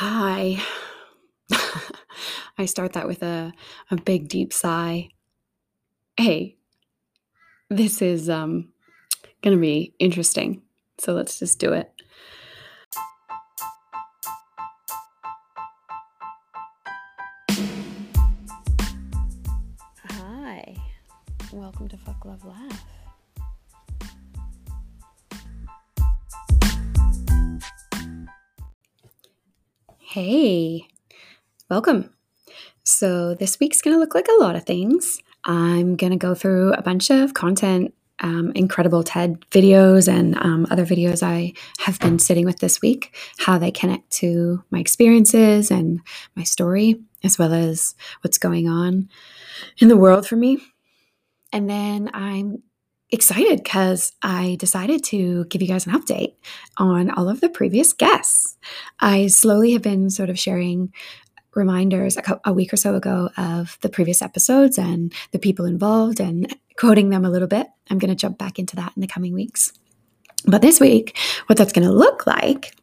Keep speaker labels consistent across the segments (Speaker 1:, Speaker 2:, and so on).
Speaker 1: Hi. I start that with a, a big deep sigh. Hey, this is um gonna be interesting. So let's just do it. Hi. Welcome to Fuck Love Laugh. Hey, welcome. So, this week's going to look like a lot of things. I'm going to go through a bunch of content, um, incredible TED videos, and um, other videos I have been sitting with this week, how they connect to my experiences and my story, as well as what's going on in the world for me. And then I'm excited because I decided to give you guys an update on all of the previous guests. I slowly have been sort of sharing reminders a, co- a, week or so ago of the previous episodes and the people involved and quoting them a little bit. I'm going to jump back into that in the coming weeks. But this week, what that's going to look like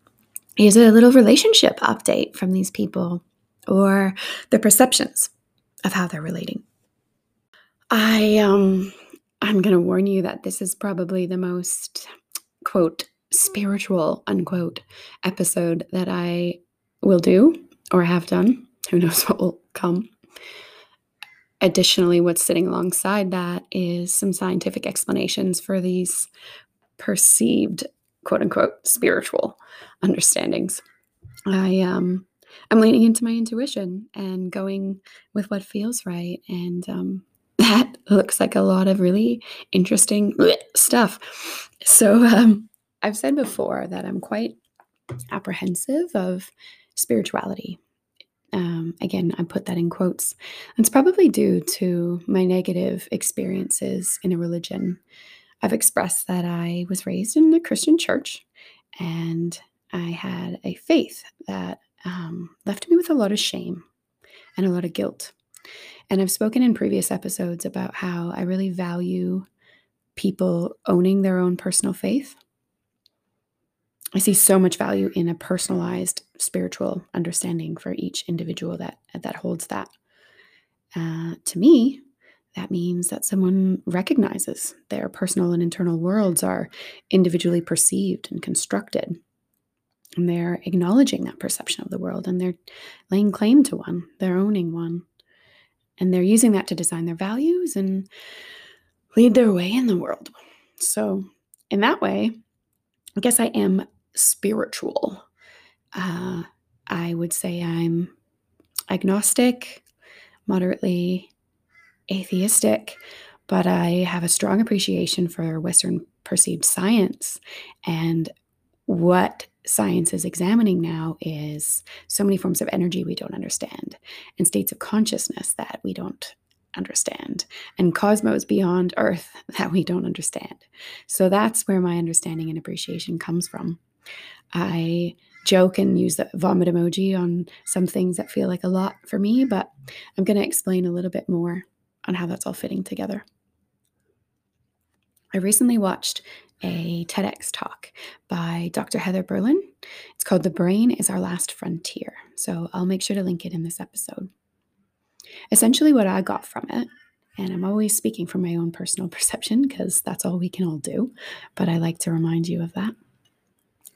Speaker 1: is a little relationship update from these people or their perceptions of how they're relating. I um I'm going to warn you that this is probably the most, quote, spiritual, unquote, episode that I will do or have done. Who knows what will come. Additionally, what's sitting alongside that is some scientific explanations for these perceived, quote unquote, spiritual understandings. I um I'm leaning into my intuition and going with what feels right and um that looks like a lot of really interesting stuff. So, um, I've said before that I'm quite apprehensive of spirituality. Um, again, I put that in quotes. It's probably due to my negative experiences in a religion. I've expressed that I was raised in a Christian church and I had a faith that um, left me with a lot of shame and a lot of guilt. And I've spoken in previous episodes about how I really value people owning their own personal faith. I see so much value in a personalized spiritual understanding for each individual that that holds that. Uh, to me, that means that someone recognizes their personal and internal worlds are individually perceived and constructed. And they're acknowledging that perception of the world and they're laying claim to one, they're owning one. And they're using that to design their values and lead their way in the world. So, in that way, I guess I am spiritual. Uh, I would say I'm agnostic, moderately atheistic, but I have a strong appreciation for Western perceived science and what science is examining now is so many forms of energy we don't understand and states of consciousness that we don't understand and cosmos beyond earth that we don't understand. So that's where my understanding and appreciation comes from. I joke and use the vomit emoji on some things that feel like a lot for me but i'm going to explain a little bit more on how that's all fitting together. I recently watched a TEDx talk by Dr. Heather Berlin. It's called The Brain is Our Last Frontier. So I'll make sure to link it in this episode. Essentially, what I got from it, and I'm always speaking from my own personal perception because that's all we can all do, but I like to remind you of that.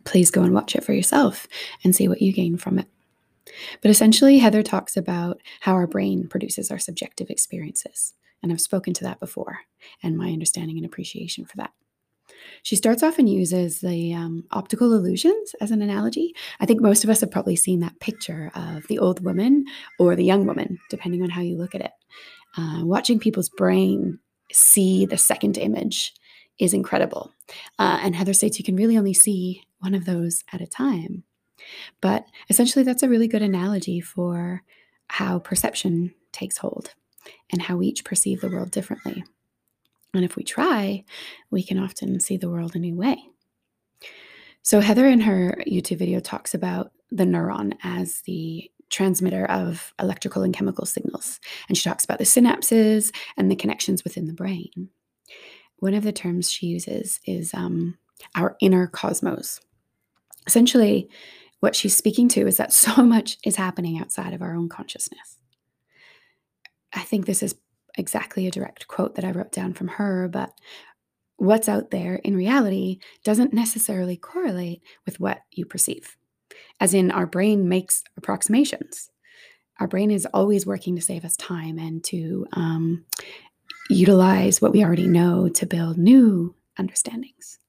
Speaker 1: Please go and watch it for yourself and see what you gain from it. But essentially, Heather talks about how our brain produces our subjective experiences. And I've spoken to that before and my understanding and appreciation for that. She starts off and uses the um, optical illusions as an analogy. I think most of us have probably seen that picture of the old woman or the young woman, depending on how you look at it. Uh, watching people's brain see the second image is incredible. Uh, and Heather states you can really only see one of those at a time. But essentially, that's a really good analogy for how perception takes hold and how we each perceive the world differently. And if we try, we can often see the world a new way. So, Heather in her YouTube video talks about the neuron as the transmitter of electrical and chemical signals. And she talks about the synapses and the connections within the brain. One of the terms she uses is um, our inner cosmos. Essentially, what she's speaking to is that so much is happening outside of our own consciousness. I think this is exactly a direct quote that I wrote down from her, but what's out there in reality doesn't necessarily correlate with what you perceive. As in, our brain makes approximations. Our brain is always working to save us time and to um, utilize what we already know to build new understandings.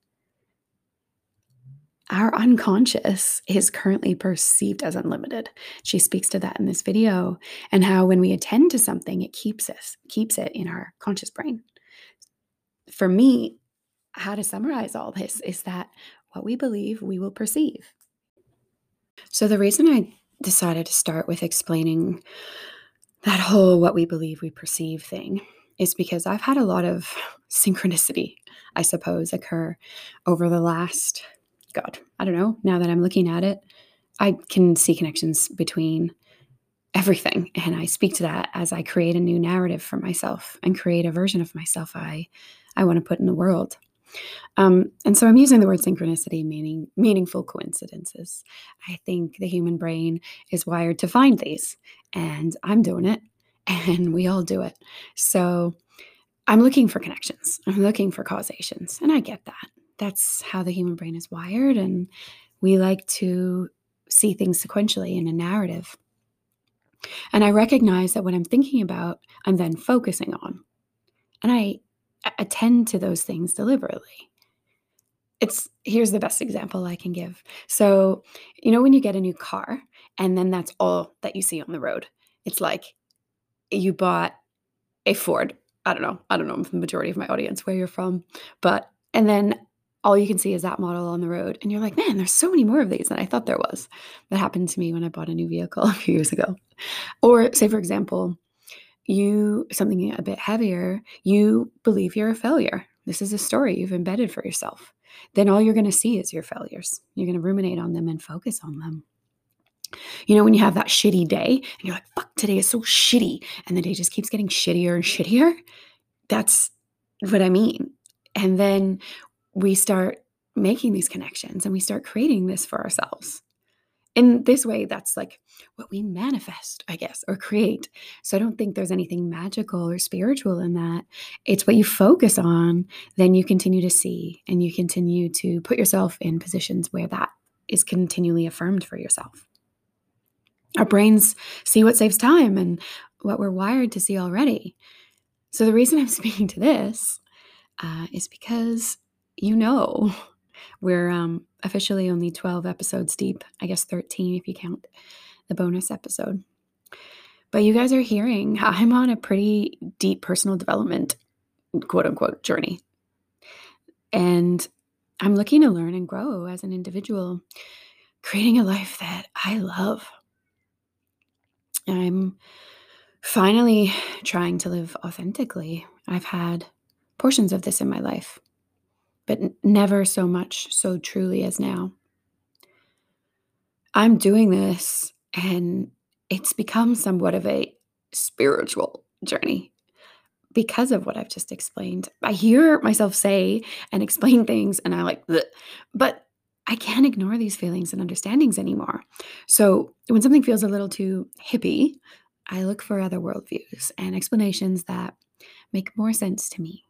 Speaker 1: Our unconscious is currently perceived as unlimited. She speaks to that in this video and how when we attend to something, it keeps us, keeps it in our conscious brain. For me, how to summarize all this is that what we believe, we will perceive. So, the reason I decided to start with explaining that whole what we believe, we perceive thing is because I've had a lot of synchronicity, I suppose, occur over the last, God, I don't know, now that I'm looking at it, I can see connections between everything. And I speak to that as I create a new narrative for myself and create a version of myself I, I want to put in the world. Um, and so I'm using the word synchronicity, meaning meaningful coincidences. I think the human brain is wired to find these, and I'm doing it, and we all do it. So I'm looking for connections, I'm looking for causations, and I get that. That's how the human brain is wired, and we like to see things sequentially in a narrative. And I recognize that what I'm thinking about, I'm then focusing on. And I attend to those things deliberately. It's here's the best example I can give. So, you know, when you get a new car and then that's all that you see on the road, it's like you bought a Ford. I don't know. I don't know the majority of my audience where you're from, but and then all you can see is that model on the road. And you're like, man, there's so many more of these than I thought there was. That happened to me when I bought a new vehicle a few years ago. Or, say, for example, you something a bit heavier, you believe you're a failure. This is a story you've embedded for yourself. Then all you're going to see is your failures. You're going to ruminate on them and focus on them. You know, when you have that shitty day and you're like, fuck, today is so shitty. And the day just keeps getting shittier and shittier. That's what I mean. And then we start making these connections and we start creating this for ourselves. In this way that's like what we manifest i guess or create. So i don't think there's anything magical or spiritual in that. It's what you focus on then you continue to see and you continue to put yourself in positions where that is continually affirmed for yourself. Our brains see what saves time and what we're wired to see already. So the reason i'm speaking to this uh, is because you know we're um, officially only 12 episodes deep, I guess 13 if you count the bonus episode. But you guys are hearing I'm on a pretty deep personal development, quote unquote, journey. And I'm looking to learn and grow as an individual, creating a life that I love. I'm finally trying to live authentically. I've had portions of this in my life but never so much so truly as now. I'm doing this and it's become somewhat of a spiritual journey because of what I've just explained. I hear myself say and explain things and I like, Bleh. but I can't ignore these feelings and understandings anymore. So when something feels a little too hippie, I look for other worldviews and explanations that make more sense to me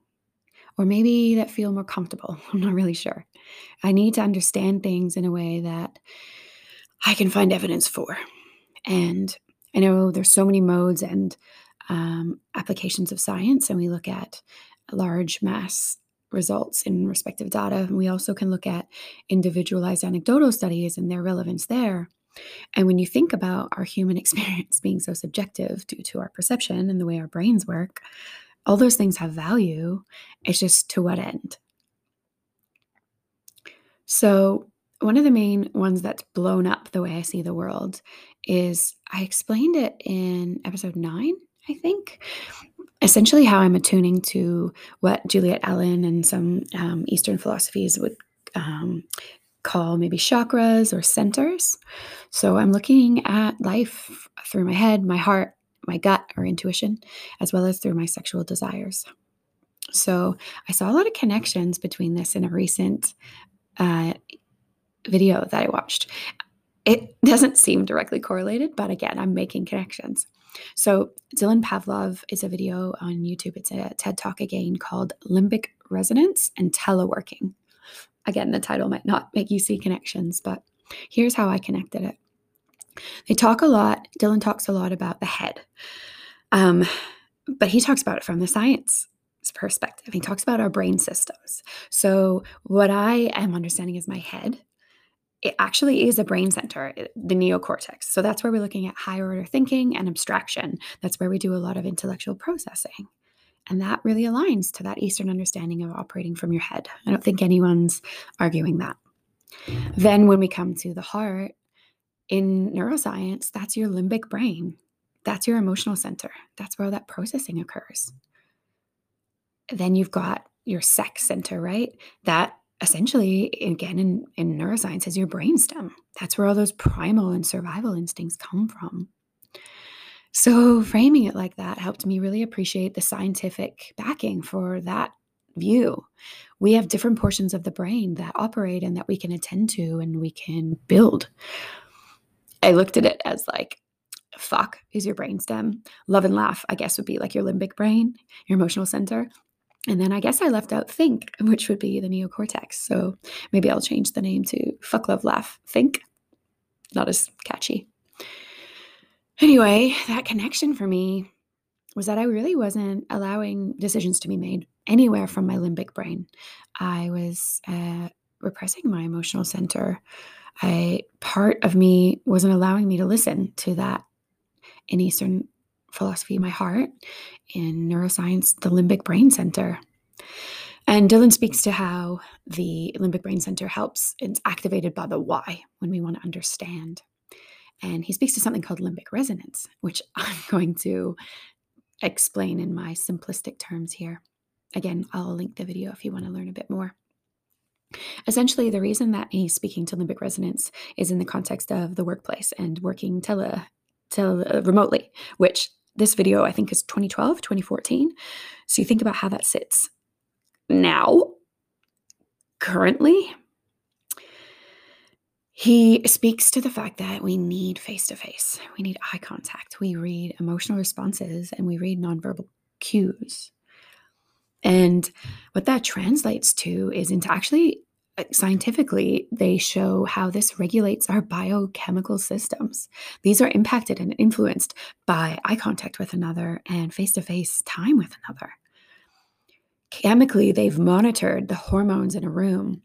Speaker 1: or maybe that feel more comfortable. I'm not really sure. I need to understand things in a way that I can find evidence for. And I know there's so many modes and um, applications of science, and we look at large mass results in respective data. And we also can look at individualized anecdotal studies and their relevance there. And when you think about our human experience being so subjective due to our perception and the way our brains work, all those things have value. It's just to what end? So, one of the main ones that's blown up the way I see the world is I explained it in episode nine, I think. Essentially, how I'm attuning to what Juliet Allen and some um, Eastern philosophies would um, call maybe chakras or centers. So I'm looking at life through my head, my heart, my gut or intuition, as well as through my sexual desires. So I saw a lot of connections between this and a recent uh, video that I watched. it doesn't seem directly correlated, but again, I'm making connections. So, Dylan Pavlov is a video on YouTube. It's a TED Talk again called Limbic Resonance and Teleworking. Again, the title might not make you see connections, but here's how I connected it. They talk a lot, Dylan talks a lot about the head, um, but he talks about it from the science perspective. He talks about our brain systems. So, what I am understanding is my head it actually is a brain center, the neocortex. So that's where we're looking at higher order thinking and abstraction. That's where we do a lot of intellectual processing. And that really aligns to that Eastern understanding of operating from your head. I don't think anyone's arguing that. Then, when we come to the heart, in neuroscience, that's your limbic brain. That's your emotional center. That's where all that processing occurs. Then you've got your sex center, right? That essentially, again, in, in neuroscience, is your brainstem. That's where all those primal and survival instincts come from. So, framing it like that helped me really appreciate the scientific backing for that view. We have different portions of the brain that operate and that we can attend to and we can build. I looked at it as like, fuck is your brainstem. Love and laugh, I guess, would be like your limbic brain, your emotional center. And then I guess I left out think, which would be the neocortex. So maybe I'll change the name to fuck, love, laugh, think. Not as catchy. Anyway, that connection for me was that I really wasn't allowing decisions to be made anywhere from my limbic brain. I was uh, repressing my emotional center. I part of me wasn't allowing me to listen to that in Eastern philosophy, my heart, in neuroscience, the limbic brain center. And Dylan speaks to how the limbic brain center helps, it's activated by the why when we want to understand. And he speaks to something called limbic resonance, which I'm going to explain in my simplistic terms here. Again, I'll link the video if you want to learn a bit more. Essentially, the reason that he's speaking to limbic resonance is in the context of the workplace and working tele, tele uh, remotely, which this video I think is 2012, 2014. So you think about how that sits now, currently. He speaks to the fact that we need face to face, we need eye contact, we read emotional responses, and we read nonverbal cues. And what that translates to is into actually uh, scientifically, they show how this regulates our biochemical systems. These are impacted and influenced by eye contact with another and face to face time with another. Chemically, they've monitored the hormones in a room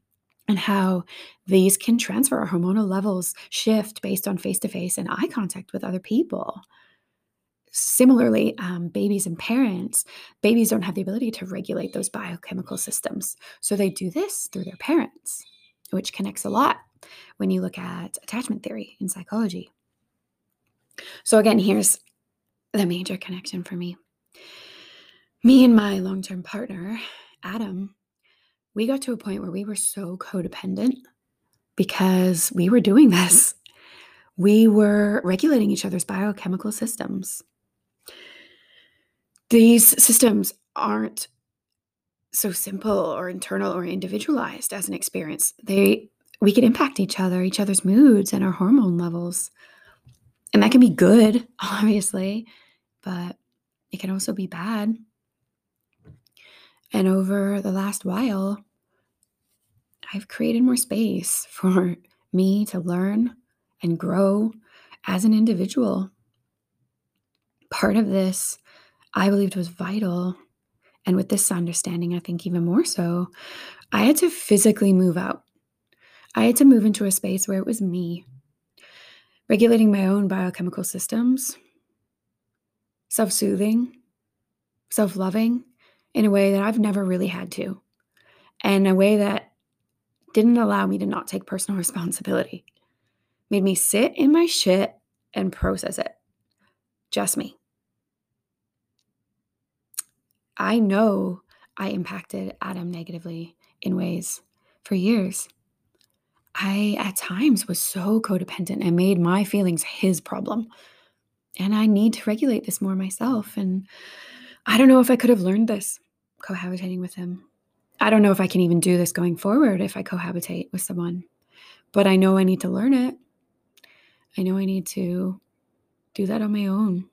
Speaker 1: and how these can transfer our hormonal levels shift based on face to face and eye contact with other people. Similarly, um, babies and parents, babies don't have the ability to regulate those biochemical systems. So they do this through their parents, which connects a lot when you look at attachment theory in psychology. So, again, here's the major connection for me. Me and my long term partner, Adam, we got to a point where we were so codependent because we were doing this. We were regulating each other's biochemical systems these systems aren't so simple or internal or individualized as an experience. They we can impact each other, each other's moods and our hormone levels. And that can be good, obviously, but it can also be bad. And over the last while, I've created more space for me to learn and grow as an individual. Part of this I believed was vital. And with this understanding, I think even more so, I had to physically move out. I had to move into a space where it was me, regulating my own biochemical systems, self soothing, self loving in a way that I've never really had to, and a way that didn't allow me to not take personal responsibility, made me sit in my shit and process it. Just me. I know I impacted Adam negatively in ways for years. I, at times, was so codependent and made my feelings his problem. And I need to regulate this more myself. And I don't know if I could have learned this cohabitating with him. I don't know if I can even do this going forward if I cohabitate with someone, but I know I need to learn it. I know I need to do that on my own.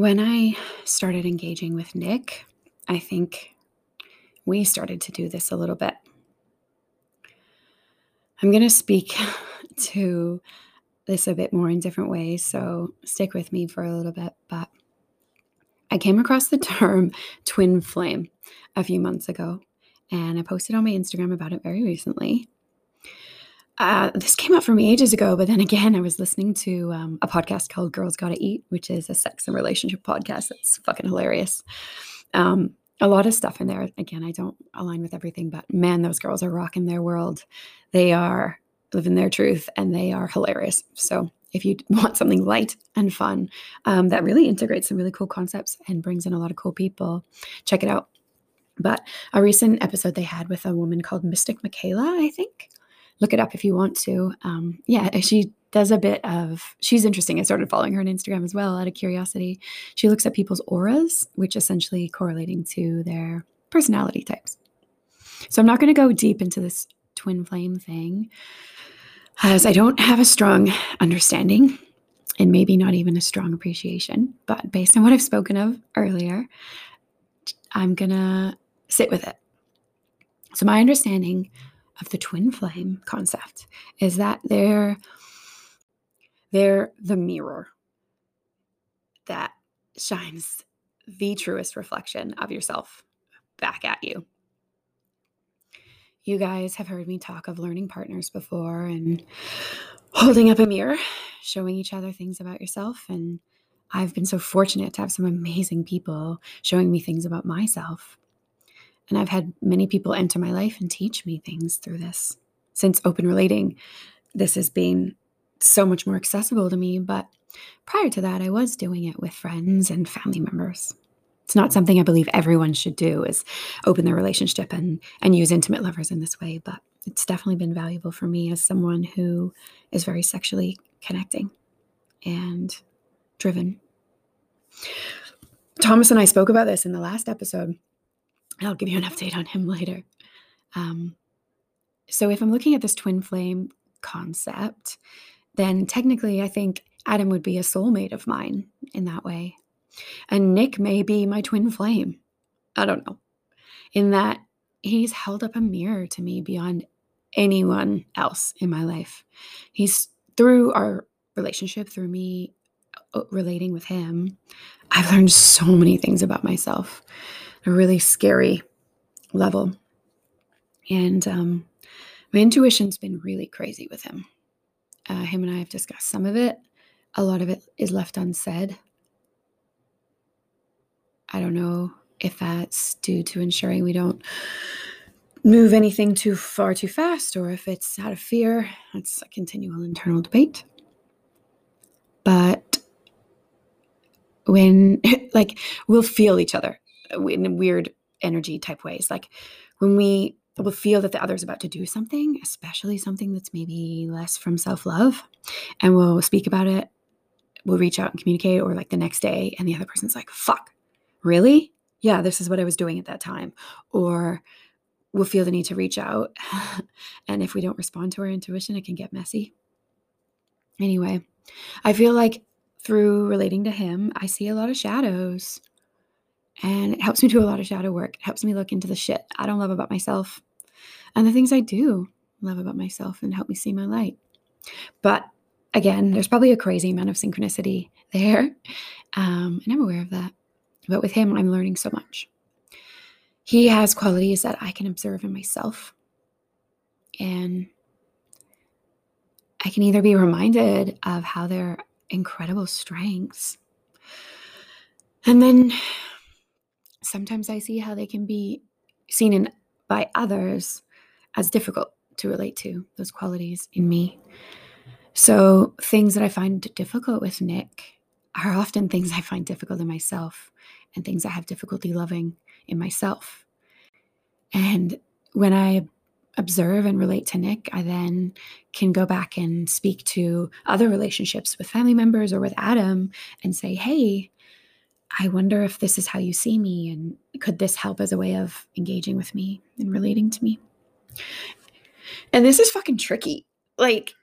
Speaker 1: When I started engaging with Nick, I think we started to do this a little bit. I'm going to speak to this a bit more in different ways, so stick with me for a little bit. But I came across the term twin flame a few months ago, and I posted on my Instagram about it very recently. Uh, this came up for me ages ago, but then again, I was listening to um, a podcast called Girls Gotta Eat, which is a sex and relationship podcast It's fucking hilarious. Um, a lot of stuff in there. Again, I don't align with everything, but man, those girls are rocking their world. They are living their truth and they are hilarious. So, if you want something light and fun um, that really integrates some really cool concepts and brings in a lot of cool people, check it out. But a recent episode they had with a woman called Mystic Michaela, I think. Look it up if you want to. Um, yeah, she does a bit of, she's interesting. I started following her on Instagram as well out of curiosity. She looks at people's auras, which essentially correlating to their personality types. So I'm not going to go deep into this twin flame thing as I don't have a strong understanding and maybe not even a strong appreciation. But based on what I've spoken of earlier, I'm going to sit with it. So, my understanding of the twin flame concept is that they're they're the mirror that shines the truest reflection of yourself back at you. You guys have heard me talk of learning partners before and holding up a mirror, showing each other things about yourself. And I've been so fortunate to have some amazing people showing me things about myself. And I've had many people enter my life and teach me things through this. Since open relating, this has been so much more accessible to me. But prior to that, I was doing it with friends and family members. It's not something I believe everyone should do is open their relationship and and use intimate lovers in this way, but it's definitely been valuable for me as someone who is very sexually connecting and driven. Thomas and I spoke about this in the last episode I'll give you an update on him later. Um, so, if I'm looking at this twin flame concept, then technically I think Adam would be a soulmate of mine in that way. And Nick may be my twin flame. I don't know. In that he's held up a mirror to me beyond anyone else in my life. He's through our relationship, through me uh, relating with him, I've learned so many things about myself a really scary level. And um, my intuition's been really crazy with him. Uh, him and I have discussed some of it. A lot of it is left unsaid. I don't know if that's due to ensuring we don't move anything too far too fast or if it's out of fear. It's a continual internal debate. But when, like, we'll feel each other in weird energy type ways. Like when we will feel that the other is about to do something, especially something that's maybe less from self love, and we'll speak about it, we'll reach out and communicate, or like the next day, and the other person's like, fuck, really? Yeah, this is what I was doing at that time. Or we'll feel the need to reach out. and if we don't respond to our intuition, it can get messy. Anyway, I feel like through relating to him, I see a lot of shadows. And it helps me do a lot of shadow work. It helps me look into the shit I don't love about myself and the things I do love about myself and help me see my light. But again, there's probably a crazy amount of synchronicity there. Um, and I'm aware of that. But with him, I'm learning so much. He has qualities that I can observe in myself. And I can either be reminded of how they're incredible strengths. And then sometimes I see how they can be seen in by others as difficult to relate to those qualities in me. So things that I find difficult with Nick are often things I find difficult in myself and things I have difficulty loving in myself. And when I observe and relate to Nick, I then can go back and speak to other relationships with family members or with Adam and say, hey, I wonder if this is how you see me and could this help as a way of engaging with me and relating to me? And this is fucking tricky. Like,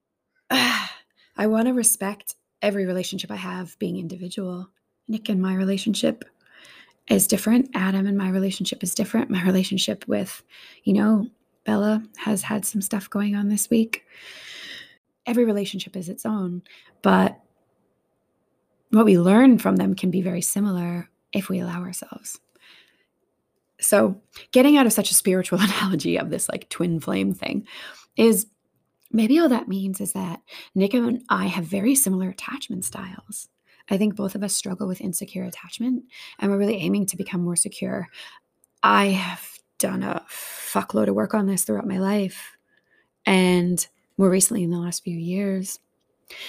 Speaker 1: I want to respect every relationship I have being individual. Nick and my relationship is different. Adam and my relationship is different. My relationship with, you know, Bella has had some stuff going on this week. Every relationship is its own, but what we learn from them can be very similar if we allow ourselves. So, getting out of such a spiritual analogy of this like twin flame thing is maybe all that means is that Nick and I have very similar attachment styles. I think both of us struggle with insecure attachment and we're really aiming to become more secure. I have done a fuckload of work on this throughout my life and more recently in the last few years.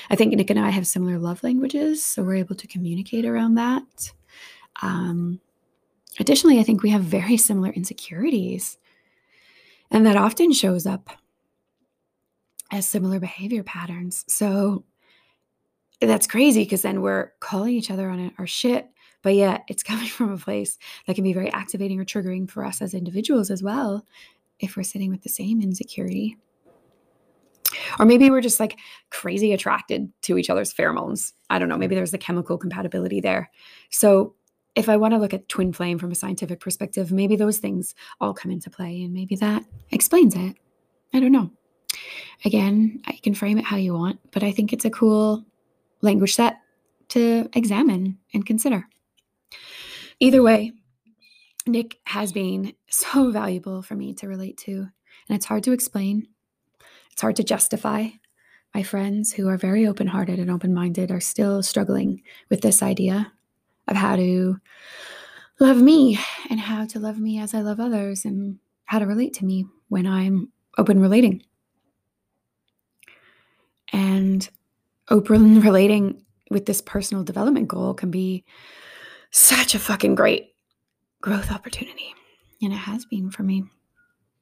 Speaker 1: I think Nick and I have similar love languages, so we're able to communicate around that. Um, additionally, I think we have very similar insecurities, and that often shows up as similar behavior patterns. So that's crazy because then we're calling each other on our shit, but yet it's coming from a place that can be very activating or triggering for us as individuals as well if we're sitting with the same insecurity. Or maybe we're just like crazy attracted to each other's pheromones. I don't know. Maybe mm. there's a chemical compatibility there. So, if I want to look at twin flame from a scientific perspective, maybe those things all come into play and maybe that explains it. I don't know. Again, you can frame it how you want, but I think it's a cool language set to examine and consider. Either way, Nick has been so valuable for me to relate to, and it's hard to explain. It's hard to justify. My friends who are very open hearted and open minded are still struggling with this idea of how to love me and how to love me as I love others and how to relate to me when I'm open relating. And open relating with this personal development goal can be such a fucking great growth opportunity. And it has been for me.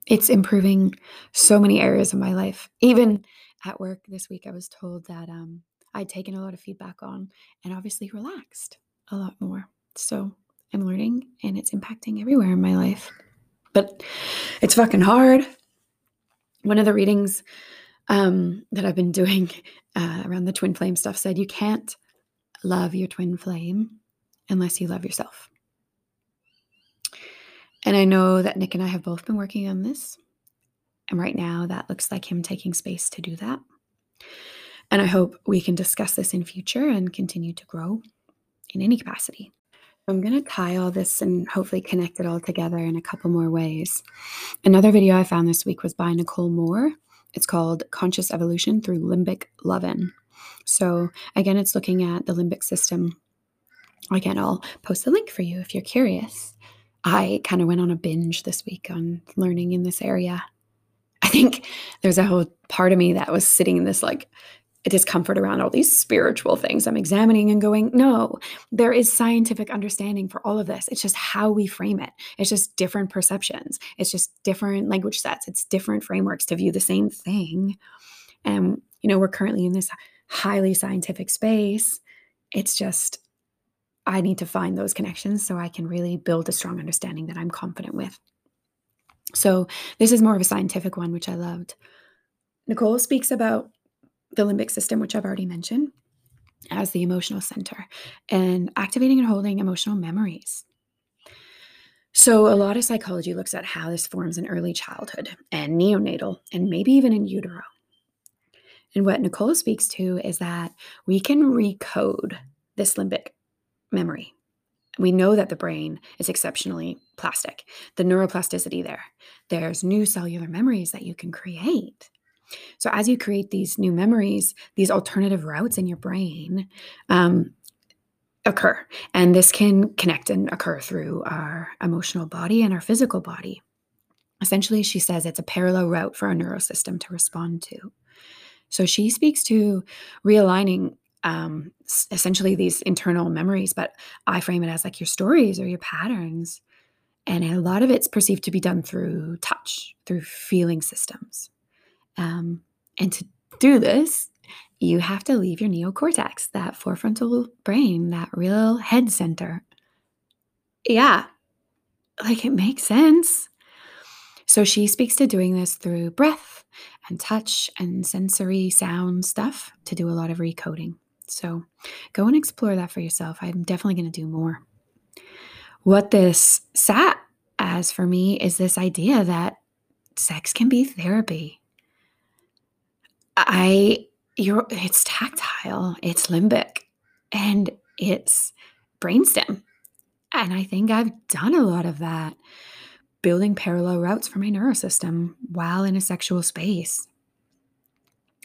Speaker 1: It's improving so many areas of my life. Even at work this week, I was told that um, I'd taken a lot of feedback on and obviously relaxed a lot more. So I'm learning and it's impacting everywhere in my life. But it's fucking hard. One of the readings um, that I've been doing uh, around the twin flame stuff said you can't love your twin flame unless you love yourself. And I know that Nick and I have both been working on this. And right now, that looks like him taking space to do that. And I hope we can discuss this in future and continue to grow in any capacity. I'm going to tie all this and hopefully connect it all together in a couple more ways. Another video I found this week was by Nicole Moore. It's called Conscious Evolution Through Limbic Lovin'. So, again, it's looking at the limbic system. Again, I'll post a link for you if you're curious. I kind of went on a binge this week on learning in this area. I think there's a whole part of me that was sitting in this like discomfort around all these spiritual things I'm examining and going, no, there is scientific understanding for all of this. It's just how we frame it. It's just different perceptions. It's just different language sets. It's different frameworks to view the same thing. And, you know, we're currently in this highly scientific space. It's just, I need to find those connections so I can really build a strong understanding that I'm confident with. So, this is more of a scientific one, which I loved. Nicole speaks about the limbic system, which I've already mentioned, as the emotional center and activating and holding emotional memories. So, a lot of psychology looks at how this forms in early childhood and neonatal, and maybe even in utero. And what Nicole speaks to is that we can recode this limbic memory. We know that the brain is exceptionally plastic, the neuroplasticity there. There's new cellular memories that you can create. So, as you create these new memories, these alternative routes in your brain um, occur. And this can connect and occur through our emotional body and our physical body. Essentially, she says it's a parallel route for our neurosystem to respond to. So, she speaks to realigning um, essentially these internal memories, but I frame it as like your stories or your patterns. And a lot of it's perceived to be done through touch, through feeling systems. Um, and to do this, you have to leave your neocortex, that forefrontal brain, that real head center. Yeah, like it makes sense. So she speaks to doing this through breath and touch and sensory sound stuff to do a lot of recoding. So go and explore that for yourself. I'm definitely going to do more. What this sat as for me is this idea that sex can be therapy. I you're it's tactile, it's limbic, and it's brainstem. And I think I've done a lot of that building parallel routes for my neurosystem while in a sexual space.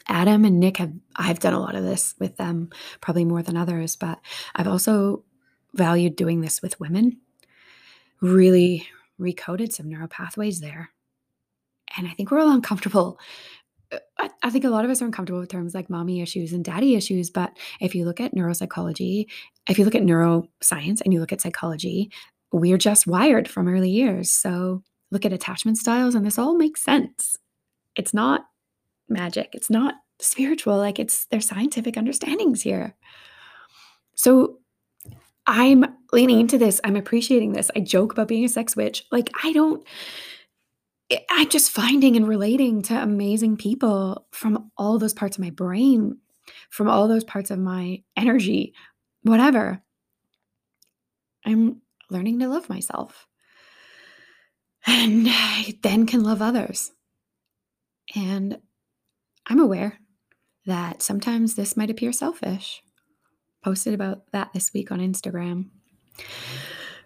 Speaker 1: Adam and Nick have I've done a lot of this with them, probably more than others, but I've also valued doing this with women. Really recoded some neural pathways there. And I think we're all uncomfortable. I, I think a lot of us are uncomfortable with terms like mommy issues and daddy issues. But if you look at neuropsychology, if you look at neuroscience and you look at psychology, we're just wired from early years. So look at attachment styles, and this all makes sense. It's not magic, it's not spiritual. Like it's there's scientific understandings here. So I'm leaning into this. I'm appreciating this. I joke about being a sex witch. Like I don't I'm just finding and relating to amazing people from all those parts of my brain, from all those parts of my energy, whatever. I'm learning to love myself. And I then can love others. And I'm aware that sometimes this might appear selfish. Posted about that this week on Instagram.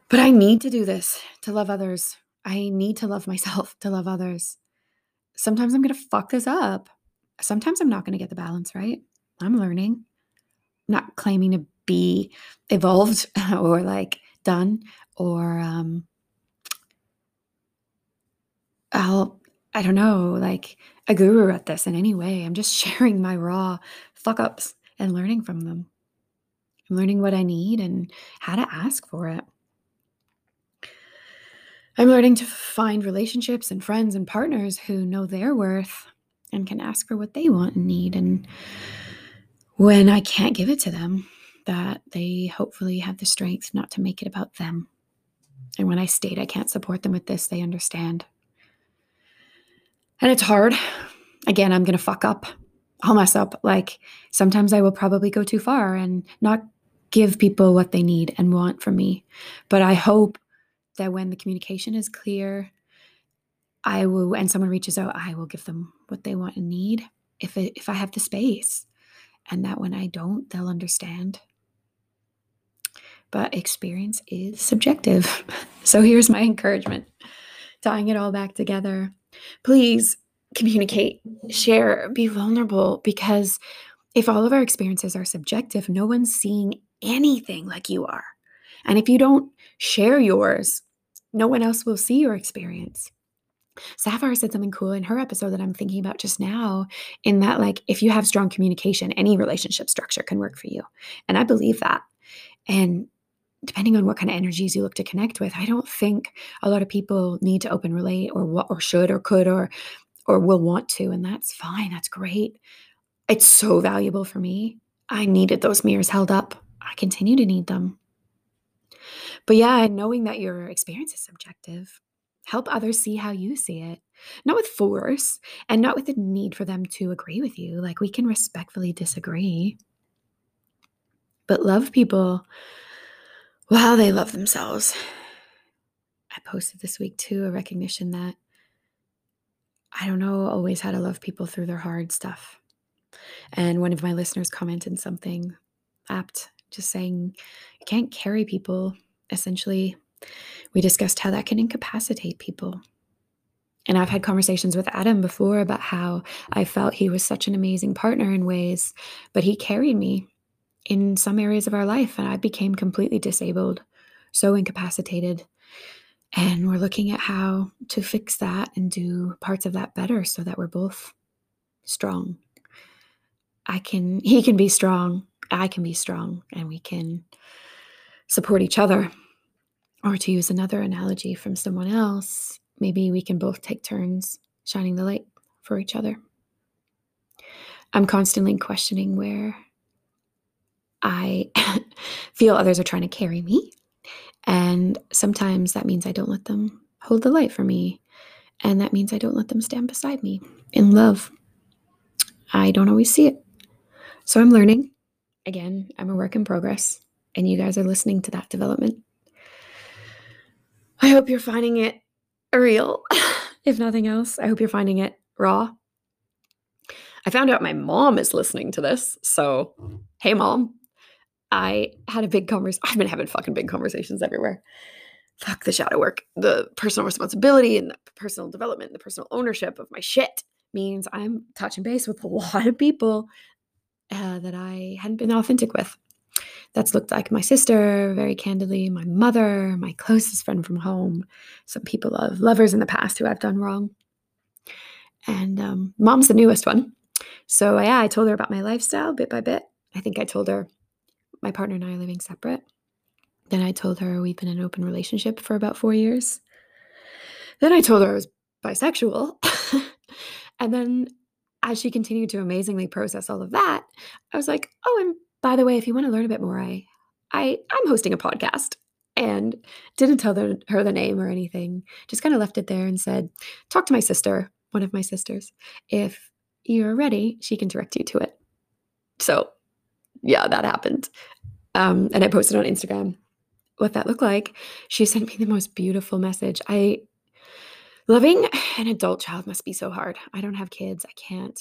Speaker 1: But I need to do this to love others. I need to love myself to love others. Sometimes I'm going to fuck this up. Sometimes I'm not going to get the balance right. I'm learning, not claiming to be evolved or like done or um I'll I don't know, like a guru at this in any way. I'm just sharing my raw fuck ups and learning from them. I'm learning what I need and how to ask for it. I'm learning to find relationships and friends and partners who know their worth and can ask for what they want and need. And when I can't give it to them, that they hopefully have the strength not to make it about them. And when I state I can't support them with this, they understand. And it's hard. Again, I'm going to fuck up. I'll mess up. Like sometimes I will probably go too far and not give people what they need and want from me. But I hope that when the communication is clear, I will, and someone reaches out, I will give them what they want and need if it, if I have the space, and that when I don't, they'll understand. But experience is subjective. So here's my encouragement, tying it all back together. Please communicate, share, be vulnerable, because if all of our experiences are subjective, no one's seeing anything like you are. And if you don't share yours, no one else will see your experience. Sapphire said something cool in her episode that I'm thinking about just now, in that, like, if you have strong communication, any relationship structure can work for you. And I believe that. And depending on what kind of energies you look to connect with, I don't think a lot of people need to open relate or what or should or could or or will want to. And that's fine. That's great. It's so valuable for me. I needed those mirrors held up. I continue to need them. But yeah, knowing that your experience is subjective, help others see how you see it, not with force and not with the need for them to agree with you. Like we can respectfully disagree, but love people while they love themselves. I posted this week too a recognition that I don't know always how to love people through their hard stuff. And one of my listeners commented something apt, just saying, you can't carry people essentially, we discussed how that can incapacitate people. And I've had conversations with Adam before about how I felt he was such an amazing partner in ways, but he carried me in some areas of our life, and I became completely disabled, so incapacitated. And we're looking at how to fix that and do parts of that better so that we're both strong. I can, he can be strong, I can be strong, and we can support each other. Or to use another analogy from someone else, maybe we can both take turns shining the light for each other. I'm constantly questioning where I feel others are trying to carry me. And sometimes that means I don't let them hold the light for me. And that means I don't let them stand beside me in love. I don't always see it. So I'm learning. Again, I'm a work in progress, and you guys are listening to that development. I hope you're finding it real, if nothing else. I hope you're finding it raw. I found out my mom is listening to this. So, hey, mom. I had a big conversation. I've been having fucking big conversations everywhere. Fuck the shadow work, the personal responsibility and the personal development, the personal ownership of my shit means I'm touching base with a lot of people uh, that I hadn't been authentic with. That's looked like my sister, very candidly, my mother, my closest friend from home, some people of lovers in the past who I've done wrong. And um, mom's the newest one. So, yeah, I told her about my lifestyle bit by bit. I think I told her my partner and I are living separate. Then I told her we've been in an open relationship for about four years. Then I told her I was bisexual. and then as she continued to amazingly process all of that, I was like, oh, and by the way, if you want to learn a bit more, I, I I'm hosting a podcast and didn't tell the, her the name or anything. Just kind of left it there and said, talk to my sister, one of my sisters. If you're ready, she can direct you to it. So yeah, that happened. Um, and I posted on Instagram what that looked like. She sent me the most beautiful message. I loving an adult child must be so hard. I don't have kids. I can't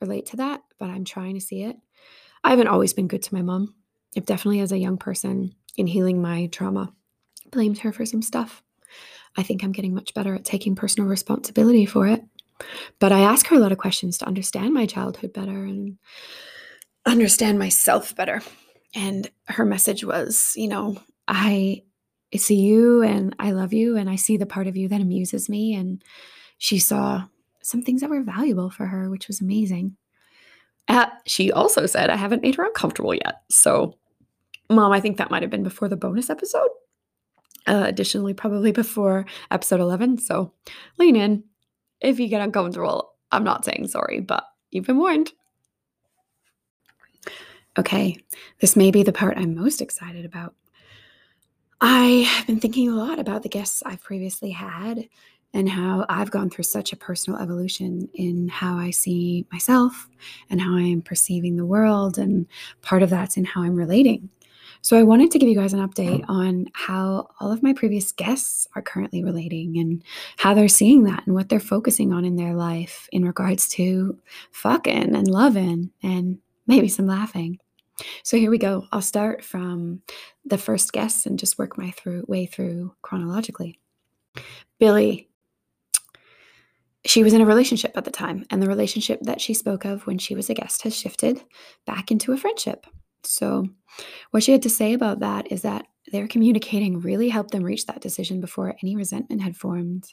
Speaker 1: relate to that, but I'm trying to see it. I haven't always been good to my mom. I've definitely, as a young person in healing my trauma, blamed her for some stuff. I think I'm getting much better at taking personal responsibility for it. But I ask her a lot of questions to understand my childhood better and understand myself better. And her message was, you know, I see you and I love you and I see the part of you that amuses me. And she saw some things that were valuable for her, which was amazing. Uh, she also said, I haven't made her uncomfortable yet. So, mom, I think that might have been before the bonus episode. Uh, additionally, probably before episode 11. So, lean in. If you get uncomfortable, I'm not saying sorry, but you've been warned. Okay, this may be the part I'm most excited about. I have been thinking a lot about the guests I've previously had and how I've gone through such a personal evolution in how I see myself and how I am perceiving the world. And part of that's in how I'm relating. So I wanted to give you guys an update oh. on how all of my previous guests are currently relating and how they're seeing that and what they're focusing on in their life in regards to fucking and loving and maybe some laughing. So here we go. I'll start from the first guest and just work my through way through chronologically. Billy she was in a relationship at the time, and the relationship that she spoke of when she was a guest has shifted back into a friendship. So, what she had to say about that is that their communicating really helped them reach that decision before any resentment had formed.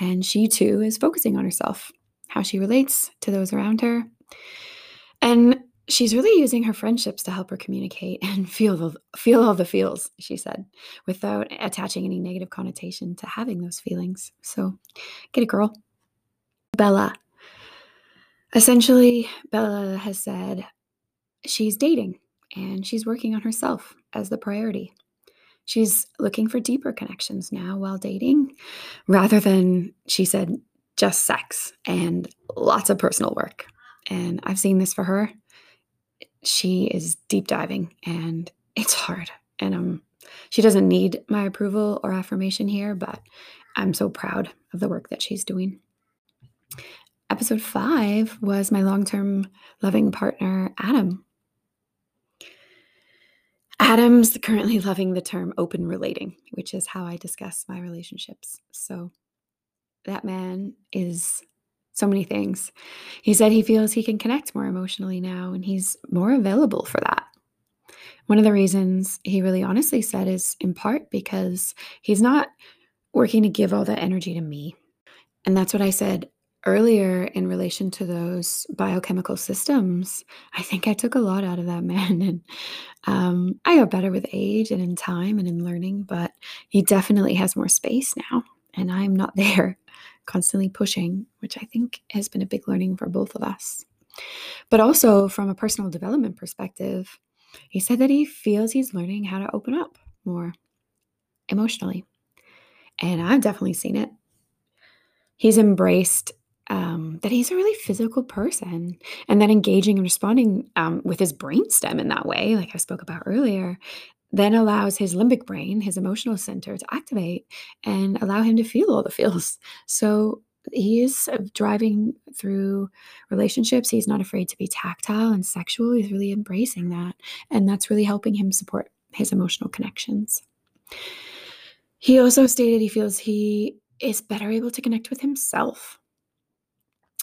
Speaker 1: And she too is focusing on herself, how she relates to those around her. And she's really using her friendships to help her communicate and feel the, feel all the feels, she said, without attaching any negative connotation to having those feelings. So, get it, girl. Bella. Essentially, Bella has said she's dating and she's working on herself as the priority. She's looking for deeper connections now while dating rather than, she said, just sex and lots of personal work. And I've seen this for her. She is deep diving and it's hard. And um, she doesn't need my approval or affirmation here, but I'm so proud of the work that she's doing. Episode five was my long term loving partner, Adam. Adam's currently loving the term open relating, which is how I discuss my relationships. So that man is so many things. He said he feels he can connect more emotionally now and he's more available for that. One of the reasons he really honestly said is in part because he's not working to give all that energy to me. And that's what I said earlier in relation to those biochemical systems, I think I took a lot out of that man. And um, I got better with age and in time and in learning, but he definitely has more space now. And I'm not there, constantly pushing, which I think has been a big learning for both of us. But also from a personal development perspective, he said that he feels he's learning how to open up more emotionally. And I've definitely seen it he's embraced um, that he's a really physical person and that engaging and responding um, with his brainstem in that way, like I spoke about earlier, then allows his limbic brain, his emotional center, to activate and allow him to feel all the feels. So he is uh, driving through relationships. He's not afraid to be tactile and sexual. He's really embracing that. And that's really helping him support his emotional connections. He also stated he feels he is better able to connect with himself,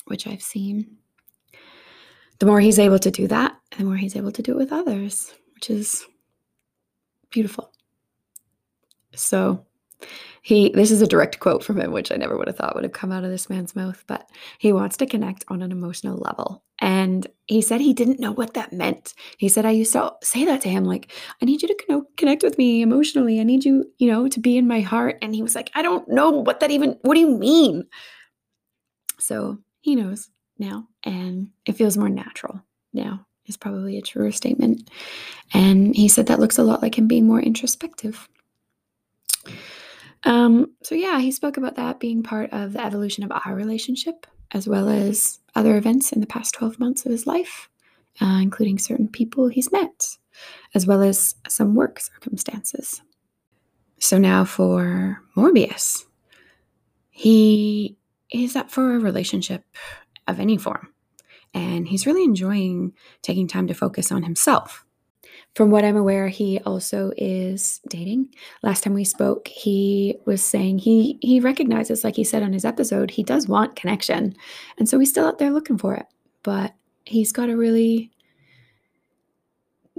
Speaker 1: which I've seen. The more he's able to do that, the more he's able to do it with others, which is beautiful. So, he this is a direct quote from him which i never would have thought would have come out of this man's mouth but he wants to connect on an emotional level. And he said he didn't know what that meant. He said i used to say that to him like i need you to connect with me emotionally. I need you you know to be in my heart and he was like i don't know what that even what do you mean? So he knows now and it feels more natural now is probably a truer statement and he said that looks a lot like him being more introspective um, so, yeah, he spoke about that being part of the evolution of our relationship, as well as other events in the past 12 months of his life, uh, including certain people he's met, as well as some work circumstances. So, now for Morbius. He is up for a relationship of any form, and he's really enjoying taking time to focus on himself from what I'm aware, he also is dating. Last time we spoke, he was saying he he recognizes, like he said on his episode, he does want connection, and so he's still out there looking for it. But he's got a really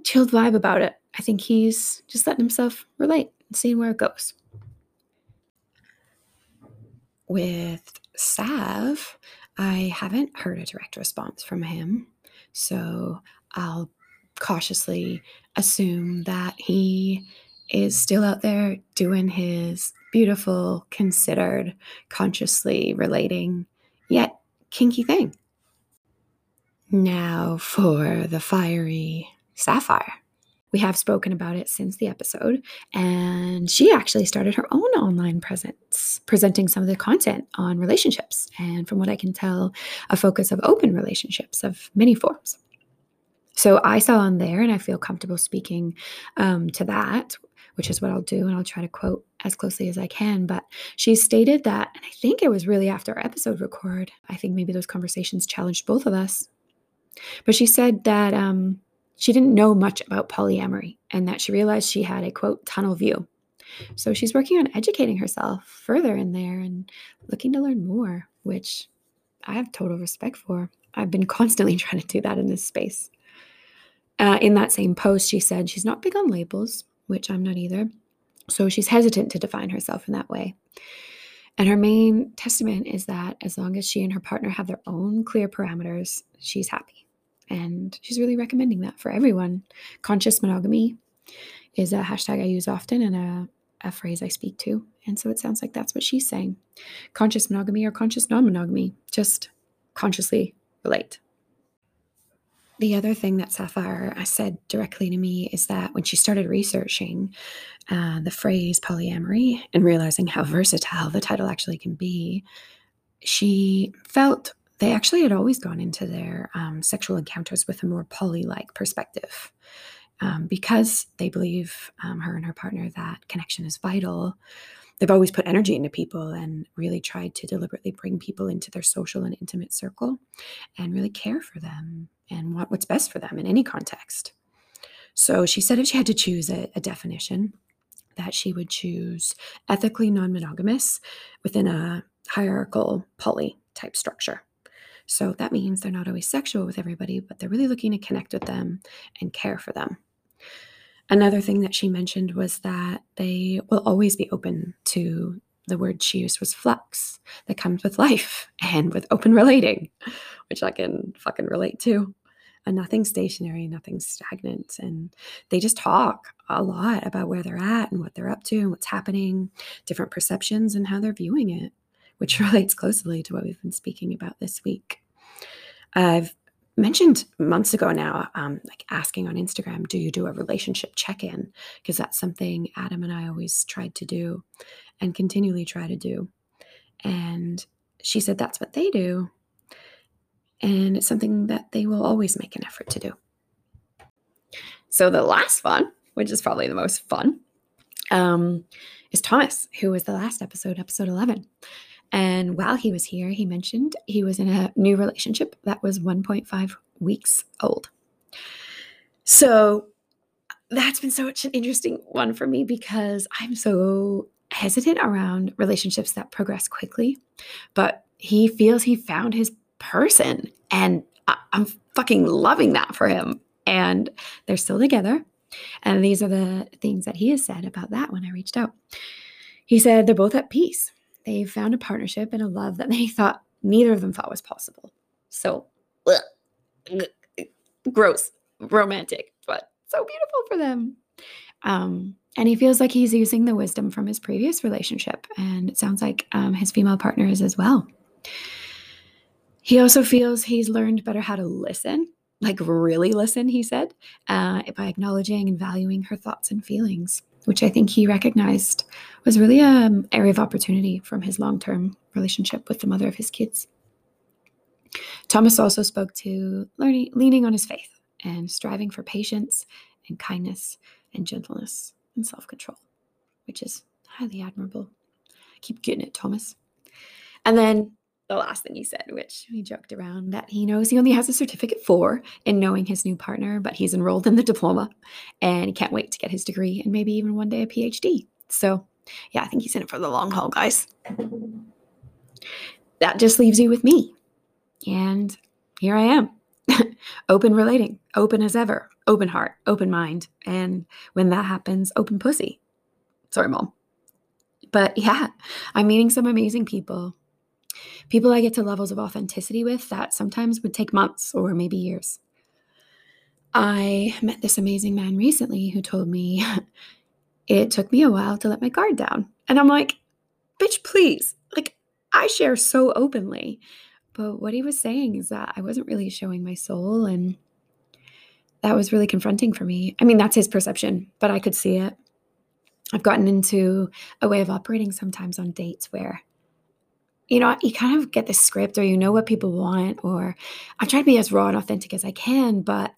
Speaker 1: chilled vibe about it. I think he's just letting himself relate and seeing where it goes. With Sav, I haven't heard a direct response from him, so I'll cautiously assume that he is still out there doing his beautiful, considered, consciously relating, yet kinky thing. Now for the fiery sapphire. We have spoken about it since the episode, and she actually started her own online presence, presenting some of the content on relationships. And from what I can tell, a focus of open relationships of many forms. So I saw on there, and I feel comfortable speaking um, to that, which is what I'll do. And I'll try to quote as closely as I can. But she stated that, and I think it was really after our episode record. I think maybe those conversations challenged both of us. But she said that um, she didn't know much about polyamory and that she realized she had a quote tunnel view. So she's working on educating herself further in there and looking to learn more, which I have total respect for. I've been constantly trying to do that in this space. Uh, in that same post, she said she's not big on labels, which I'm not either. So she's hesitant to define herself in that way. And her main testament is that as long as she and her partner have their own clear parameters, she's happy. And she's really recommending that for everyone. Conscious monogamy is a hashtag I use often and a, a phrase I speak to. And so it sounds like that's what she's saying. Conscious monogamy or conscious non monogamy, just consciously relate. The other thing that Sapphire said directly to me is that when she started researching uh, the phrase polyamory and realizing how versatile the title actually can be, she felt they actually had always gone into their um, sexual encounters with a more poly like perspective. Um, because they believe, um, her and her partner, that connection is vital, they've always put energy into people and really tried to deliberately bring people into their social and intimate circle and really care for them and want what's best for them in any context. So she said if she had to choose a, a definition, that she would choose ethically non monogamous within a hierarchical poly type structure. So that means they're not always sexual with everybody, but they're really looking to connect with them and care for them. Another thing that she mentioned was that they will always be open to the word she used was flux that comes with life and with open relating, which I can fucking relate to. Uh, and nothing's stationary, nothing's stagnant. And they just talk a lot about where they're at and what they're up to and what's happening, different perceptions and how they're viewing it, which relates closely to what we've been speaking about this week. I've mentioned months ago now, um, like asking on Instagram, do you do a relationship check in? Because that's something Adam and I always tried to do and continually try to do. And she said that's what they do. And it's something that they will always make an effort to do. So the last one, which is probably the most fun, um, is Thomas, who was the last episode, episode 11. And while he was here, he mentioned he was in a new relationship that was 1.5 weeks old. So that's been such an interesting one for me because I'm so hesitant around relationships that progress quickly. But he feels he found his person. And I- I'm fucking loving that for him. And they're still together. And these are the things that he has said about that when I reached out. He said they're both at peace. They've found a partnership and a love that they thought neither of them thought was possible. So, ugh, gross, romantic, but so beautiful for them. Um, and he feels like he's using the wisdom from his previous relationship. And it sounds like um, his female partner is as well. He also feels he's learned better how to listen, like really listen, he said, uh, by acknowledging and valuing her thoughts and feelings, which I think he recognized was really an um, area of opportunity from his long term relationship with the mother of his kids. Thomas also spoke to learning, leaning on his faith and striving for patience and kindness and gentleness and self control, which is highly admirable. Keep getting it, Thomas. And then the last thing he said, which he joked around that he knows he only has a certificate for in knowing his new partner, but he's enrolled in the diploma and he can't wait to get his degree and maybe even one day a PhD. So, yeah, I think he's in it for the long haul, guys. That just leaves you with me. And here I am, open relating, open as ever, open heart, open mind. And when that happens, open pussy. Sorry, mom. But yeah, I'm meeting some amazing people. People I get to levels of authenticity with that sometimes would take months or maybe years. I met this amazing man recently who told me it took me a while to let my guard down. And I'm like, bitch, please. Like, I share so openly. But what he was saying is that I wasn't really showing my soul. And that was really confronting for me. I mean, that's his perception, but I could see it. I've gotten into a way of operating sometimes on dates where, you know, you kind of get the script or you know what people want, or I'm trying to be as raw and authentic as I can, but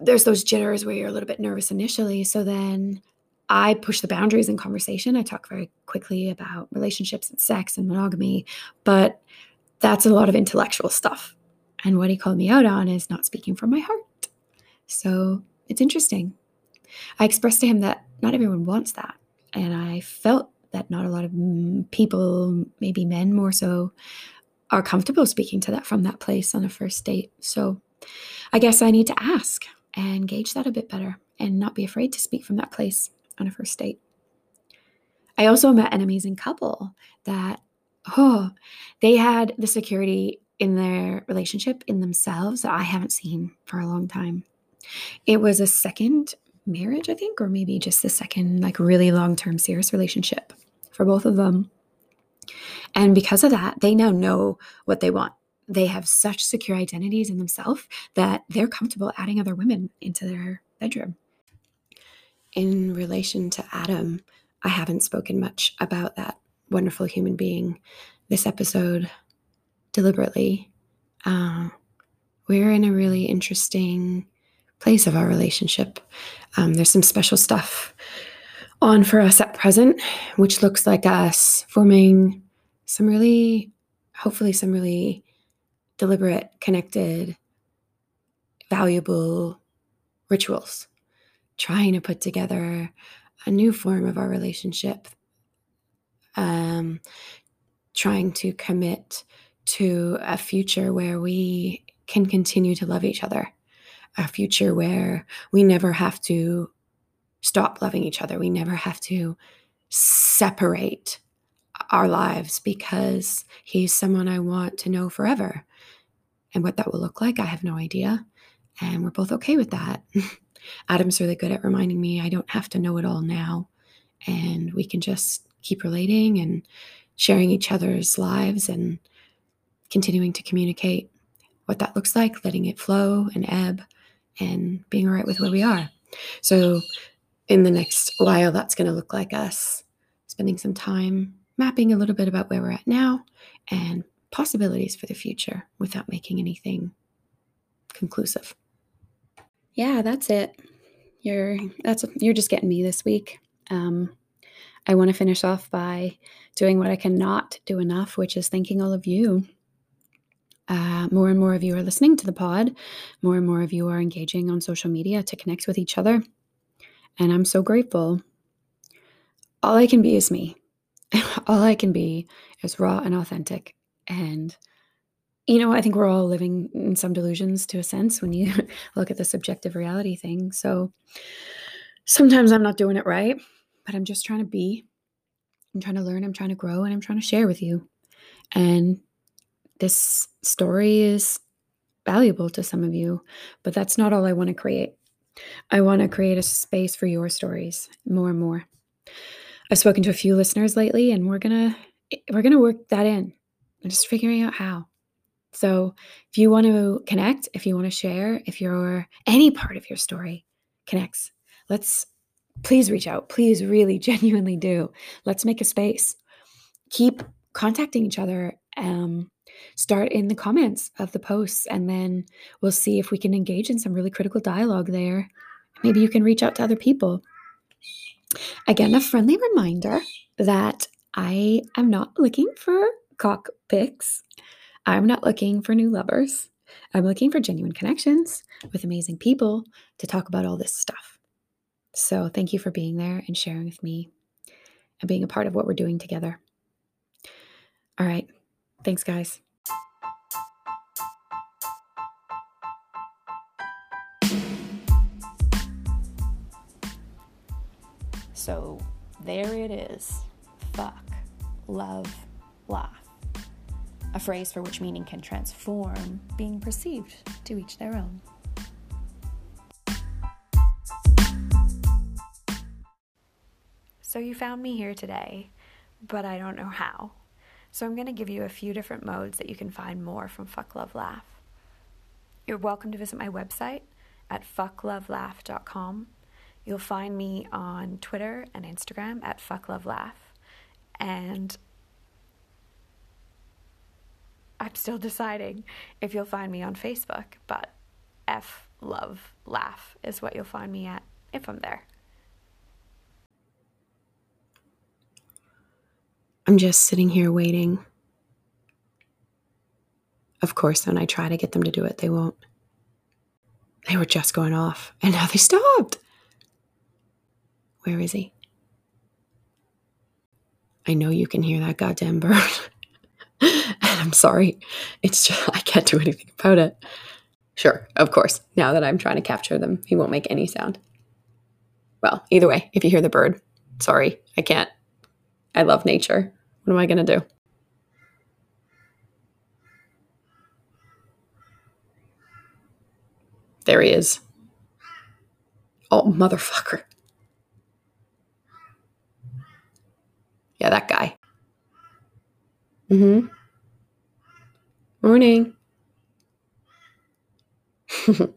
Speaker 1: there's those jitters where you're a little bit nervous initially. So then I push the boundaries in conversation. I talk very quickly about relationships and sex and monogamy, but that's a lot of intellectual stuff. And what he called me out on is not speaking from my heart. So it's interesting. I expressed to him that not everyone wants that. And I felt that not a lot of mm, people, maybe men more so, are comfortable speaking to that from that place on a first date. So I guess I need to ask and gauge that a bit better and not be afraid to speak from that place on a first date. I also met an amazing couple that, oh, they had the security in their relationship in themselves that I haven't seen for a long time. It was a second marriage, I think, or maybe just the second, like, really long term serious relationship for both of them. And because of that, they now know what they want. They have such secure identities in themselves that they're comfortable adding other women into their bedroom. In relation to Adam, I haven't spoken much about that wonderful human being this episode deliberately. Uh, we're in a really interesting place of our relationship. Um, there's some special stuff on for us at present, which looks like us forming some really, hopefully, some really deliberate, connected, valuable rituals, trying to put together a new form of our relationship, um, trying to commit to a future where we can continue to love each other, a future where we never have to stop loving each other. We never have to separate our lives because he's someone I want to know forever. And what that will look like, I have no idea. And we're both okay with that. Adam's really good at reminding me I don't have to know it all now. And we can just keep relating and sharing each other's lives and continuing to communicate what that looks like, letting it flow and ebb, and being all right with where we are. So, in the next while, that's going to look like us spending some time mapping a little bit about where we're at now and possibilities for the future without making anything conclusive. Yeah, that's it. You're that's you're just getting me this week. Um, I want to finish off by doing what I cannot do enough, which is thanking all of you. Uh, more and more of you are listening to the pod. More and more of you are engaging on social media to connect with each other. And I'm so grateful. All I can be is me. all I can be is raw and authentic. And, you know, I think we're all living in some delusions to a sense when you look at the subjective reality thing. So sometimes I'm not doing it right, but I'm just trying to be. I'm trying to learn, I'm trying to grow, and I'm trying to share with you. And this story is valuable to some of you, but that's not all I want to create. I want to create a space for your stories more and more. I've spoken to a few listeners lately and we're going to we're going to work that in. I'm just figuring out how. So, if you want to connect, if you want to share, if you're any part of your story connects, let's please reach out. Please really genuinely do. Let's make a space. Keep contacting each other. Um, start in the comments of the posts and then we'll see if we can engage in some really critical dialogue there. Maybe you can reach out to other people. Again, a friendly reminder that I am not looking for cock pics. I'm not looking for new lovers. I'm looking for genuine connections with amazing people to talk about all this stuff. So, thank you for being there and sharing with me and being a part of what we're doing together. All right. Thanks, guys.
Speaker 2: So there it is fuck, love, laugh. A phrase for which meaning can transform, being perceived to each their own. So you found me here today, but I don't know how. So I'm going to give you a few different modes that you can find more from Fuck Love Laugh. You're welcome to visit my website at fucklovelaugh.com You'll find me on Twitter and Instagram at Fuck Love Laugh. And I'm still deciding if you'll find me on Facebook, but F Love Laugh is what you'll find me at if I'm there.
Speaker 1: I'm just sitting here waiting. Of course, when I try to get them to do it, they won't. They were just going off, and now they stopped. Where is he? I know you can hear that goddamn bird. and I'm sorry. It's just, I can't do anything about it. Sure, of course. Now that I'm trying to capture them, he won't make any sound. Well, either way, if you hear the bird, sorry, I can't. I love nature. What am I going to do? There he is. Oh, motherfucker. Yeah, that guy. Mm-hmm. Morning.